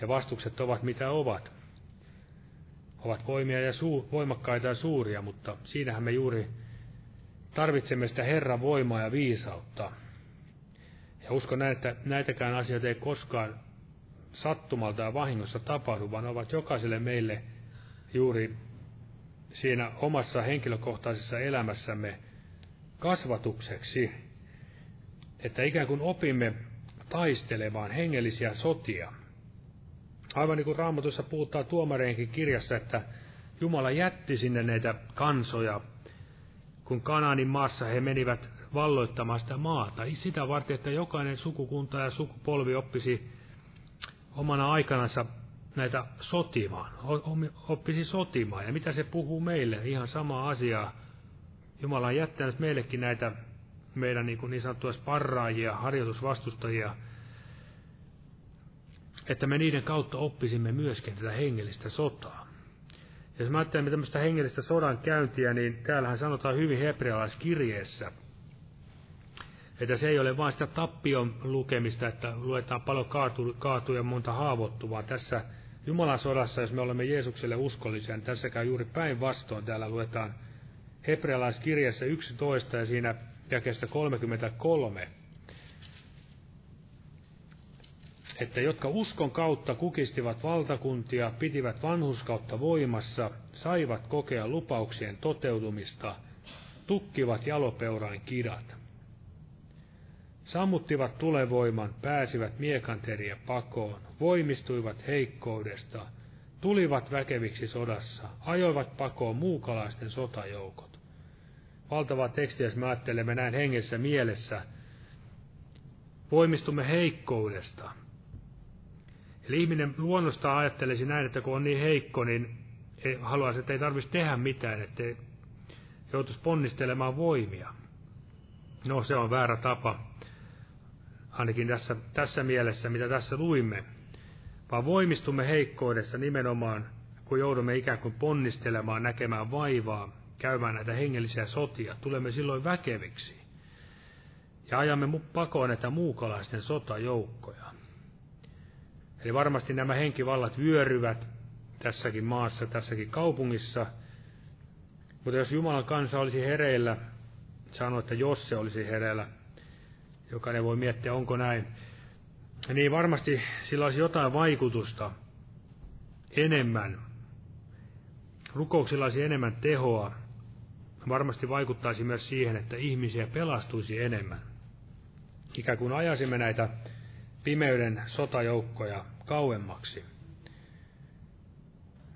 Ja vastukset ovat mitä ovat. Ovat voimia ja suu, voimakkaita ja suuria, mutta siinähän me juuri tarvitsemme sitä Herran voimaa ja viisautta. Ja uskon näin, että näitäkään asioita ei koskaan sattumalta ja vahingossa tapahdu, vaan ovat jokaiselle meille juuri siinä omassa henkilökohtaisessa elämässämme kasvatukseksi, että ikään kuin opimme taistelemaan hengellisiä sotia. Aivan niin kuin Raamatussa puhutaan tuomareenkin kirjassa, että Jumala jätti sinne näitä kansoja, kun Kanaanin maassa he menivät valloittamaan sitä maata. Sitä varten, että jokainen sukukunta ja sukupolvi oppisi omana aikanansa näitä sotimaan, oppisi sotimaan. Ja mitä se puhuu meille? Ihan sama asia. Jumala on jättänyt meillekin näitä meidän niin, niin sanottuja sparraajia, harjoitusvastustajia, että me niiden kautta oppisimme myöskin tätä hengellistä sotaa. Jos mä ajattelemme tämmöistä hengellistä sodan käyntiä, niin täällähän sanotaan hyvin hebrealaiskirjeessä, että se ei ole vain sitä tappion lukemista, että luetaan paljon kaatu, kaatuja ja monta haavoittuvaa. Tässä Jumalan sodassa, jos me olemme Jeesukselle uskollisia, niin tässä käy juuri päinvastoin. Täällä luetaan hebrealaiskirjassa 11 ja siinä jakeesta 33, että jotka uskon kautta kukistivat valtakuntia, pitivät vanhuskautta voimassa, saivat kokea lupauksien toteutumista, tukkivat jalopeurain kidat. Sammuttivat tulevoiman, pääsivät miekanteriä pakoon, voimistuivat heikkoudesta, tulivat väkeviksi sodassa, ajoivat pakoon muukalaisten sotajoukot. Valtava teksti, jos me ajattelemme näin hengessä mielessä, voimistumme heikkoudesta. Eli ihminen luonnostaan ajattelisi näin, että kun on niin heikko, niin ei, haluaisi, että ei tarvitsisi tehdä mitään, että joutuisi ponnistelemaan voimia. No, se on väärä tapa ainakin tässä, tässä mielessä, mitä tässä luimme, vaan voimistumme heikkoudessa nimenomaan, kun joudumme ikään kuin ponnistelemaan, näkemään vaivaa, käymään näitä hengellisiä sotia, tulemme silloin väkeviksi. Ja ajamme pakoon näitä muukalaisten sotajoukkoja. Eli varmasti nämä henkivallat vyöryvät tässäkin maassa, tässäkin kaupungissa. Mutta jos Jumalan kansa olisi hereillä, sano, että jos se olisi hereillä, Jokainen voi miettiä, onko näin. Niin varmasti sillä olisi jotain vaikutusta enemmän. Rukouksilla olisi enemmän tehoa. Varmasti vaikuttaisi myös siihen, että ihmisiä pelastuisi enemmän. Ikään kuin ajaisimme näitä pimeyden sotajoukkoja kauemmaksi.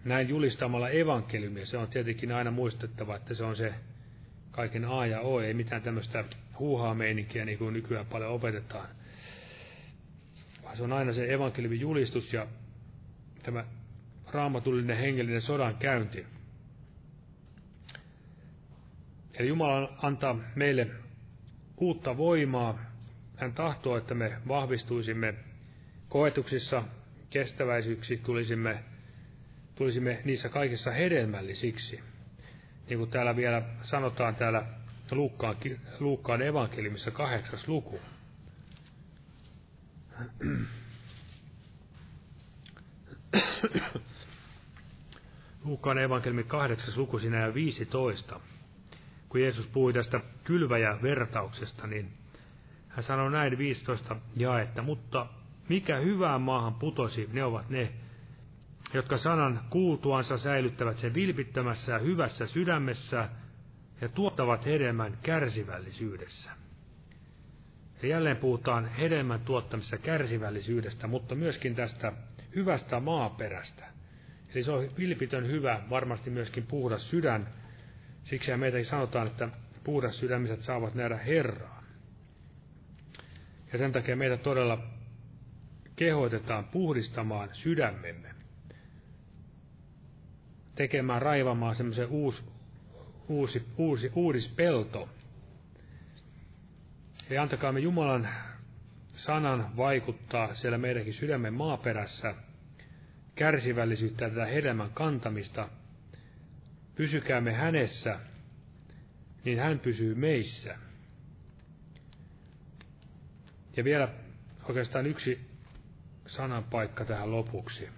Näin julistamalla evankeliumia, se on tietenkin aina muistettava, että se on se kaiken A ja O, ei mitään tämmöistä huuhaa meininkiä, niin kuin nykyään paljon opetetaan. Vaan se on aina se evankeliumin julistus ja tämä raamatullinen hengellinen sodan käynti. Eli Jumala antaa meille uutta voimaa. Hän tahtoo, että me vahvistuisimme koetuksissa, kestäväisyyksi tulisimme tulisimme niissä kaikissa hedelmällisiksi. Niin kuin täällä vielä sanotaan täällä Luukkaan, Luukkaan evankeliumissa kahdeksas luku. Luukkaan evankeliumi kahdeksas luku sinä ja 15. Kun Jeesus puhui tästä kylväjä-vertauksesta, niin hän sanoi näin 15 jaetta, mutta mikä hyvään maahan putosi, ne ovat ne, jotka sanan kuultuansa säilyttävät sen vilpittömässä ja hyvässä sydämessä ja tuottavat hedelmän kärsivällisyydessä. Ja jälleen puhutaan hedelmän tuottamissa kärsivällisyydestä, mutta myöskin tästä hyvästä maaperästä. Eli se on vilpitön hyvä, varmasti myöskin puhdas sydän. Siksi meitäkin sanotaan, että puhdas sydämiset saavat nähdä Herraa. Ja sen takia meitä todella kehoitetaan puhdistamaan sydämemme. Tekemään, raivamaan semmoisen uusi, uusi, uusi, uudispelto. Ja antakaamme Jumalan sanan vaikuttaa siellä meidänkin sydämen maaperässä, kärsivällisyyttä ja tätä hedelmän kantamista. Pysykäämme hänessä, niin hän pysyy meissä. Ja vielä oikeastaan yksi sanan paikka tähän lopuksi.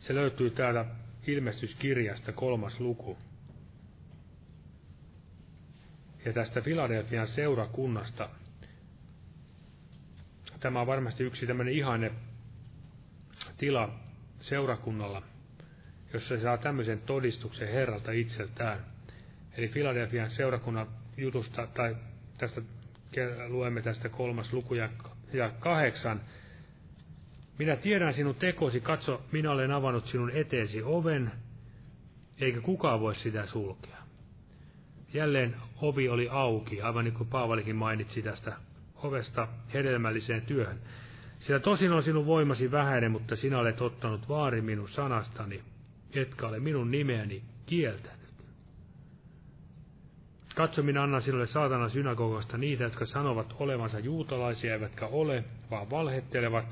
Se löytyy täältä ilmestyskirjasta kolmas luku. Ja tästä Filadelfian seurakunnasta. Tämä on varmasti yksi tämmöinen ihanne tila seurakunnalla, jossa se saa tämmöisen todistuksen Herralta itseltään. Eli Filadelfian seurakunnan jutusta, tai tästä luemme tästä kolmas luku ja, ja kahdeksan. Minä tiedän sinun tekosi, katso, minä olen avannut sinun eteesi oven, eikä kukaan voi sitä sulkea. Jälleen ovi oli auki, aivan niin kuin Paavalikin mainitsi tästä ovesta hedelmälliseen työhön. Sillä tosin on sinun voimasi vähäinen, mutta sinä olet ottanut vaari minun sanastani, etkä ole minun nimeäni kieltänyt. Katso, minä annan sinulle saatana synagogasta niitä, jotka sanovat olevansa juutalaisia, eivätkä ole, vaan valhettelevat.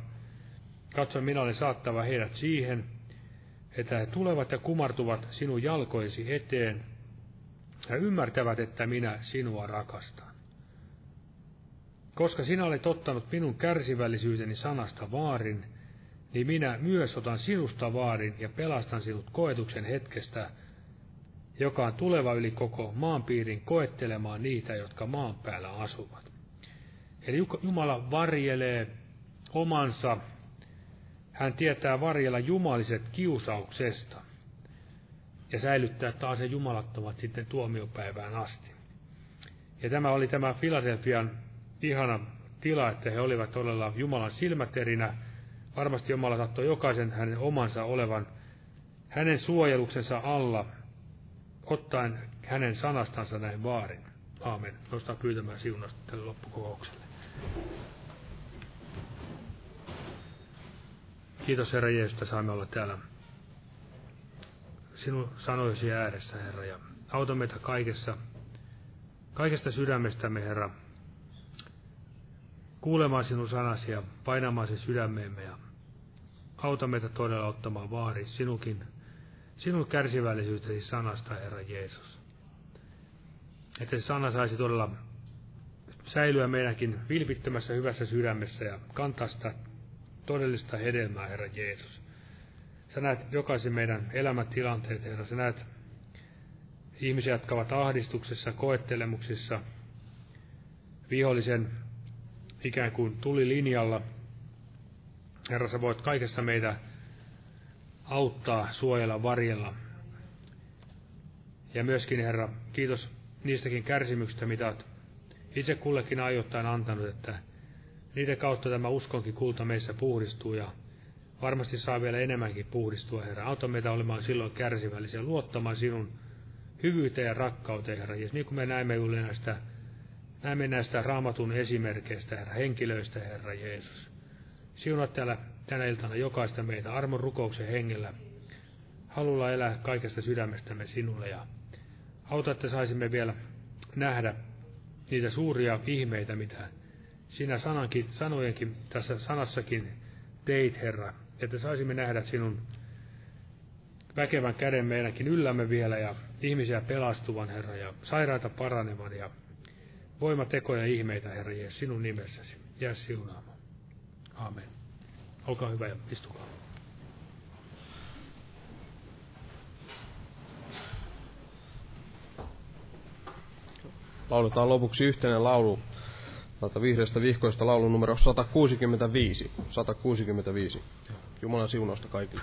Katso, minä olen saattava heidät siihen, että he tulevat ja kumartuvat sinun jalkoisi eteen ja ymmärtävät, että minä sinua rakastan. Koska sinä olet ottanut minun kärsivällisyyteni sanasta vaarin, niin minä myös otan sinusta vaarin ja pelastan sinut koetuksen hetkestä, joka on tuleva yli koko maanpiirin koettelemaan niitä, jotka maan päällä asuvat. Eli Jumala varjelee omansa, hän tietää varjella jumaliset kiusauksesta ja säilyttää taas ne jumalattomat sitten tuomiopäivään asti. Ja tämä oli tämä Filadelfian ihana tila, että he olivat todella Jumalan silmäterinä. Varmasti Jumala tahtoi jokaisen hänen omansa olevan hänen suojeluksensa alla, ottaen hänen sanastansa näin vaarin. Aamen. Nostaa pyytämään siunasta tälle loppukokoukselle. Kiitos Herra Jeesus, että saamme olla täällä sinun sanoisi ääressä, Herra, ja auta meitä kaikessa, kaikesta sydämestämme, Herra, kuulemaan sinun sanasi ja painamaan sen sydämeemme ja auta meitä todella ottamaan vaari sinunkin, sinun kärsivällisyytesi sanasta, Herra Jeesus. Että se sana saisi todella säilyä meidänkin vilpittömässä hyvässä sydämessä ja kantaa sitä todellista hedelmää, Herra Jeesus. Sä näet jokaisen meidän elämäntilanteet, Herra. Sä näet ihmisiä, jotka ovat ahdistuksessa, koettelemuksissa, vihollisen ikään kuin tuli linjalla. Herra, sä voit kaikessa meitä auttaa, suojella, varjella. Ja myöskin, Herra, kiitos niistäkin kärsimyksistä, mitä olet itse kullekin ajoittain antanut, että niiden kautta tämä uskonkin kulta meissä puhdistuu ja varmasti saa vielä enemmänkin puhdistua, Herra. Auta meitä olemaan silloin kärsivällisiä, luottamaan sinun hyvyyteen ja rakkauteen, Herra. Ja niin kuin me näemme juuri näistä, näemme näistä raamatun esimerkkeistä, Herra, henkilöistä, Herra Jeesus. Siunat täällä tänä iltana jokaista meitä armon rukouksen hengellä. Halulla elää kaikesta sydämestämme sinulle ja auta, että saisimme vielä nähdä niitä suuria ihmeitä, mitä sinä sanankin, sanojenkin, tässä sanassakin teit, Herra, että saisimme nähdä sinun väkevän käden meidänkin yllämme vielä ja ihmisiä pelastuvan, Herra, ja sairaita paranevan ja voimatekoja ja ihmeitä, Herra Jeesus, sinun nimessäsi. Jää siunaamaan. Amen. Olkaa hyvä ja istukaa. Lauletaan lopuksi yhteinen laulu täältä vihreästä vihkoista laulun numero 165. 165. Jumalan siunausta kaikille.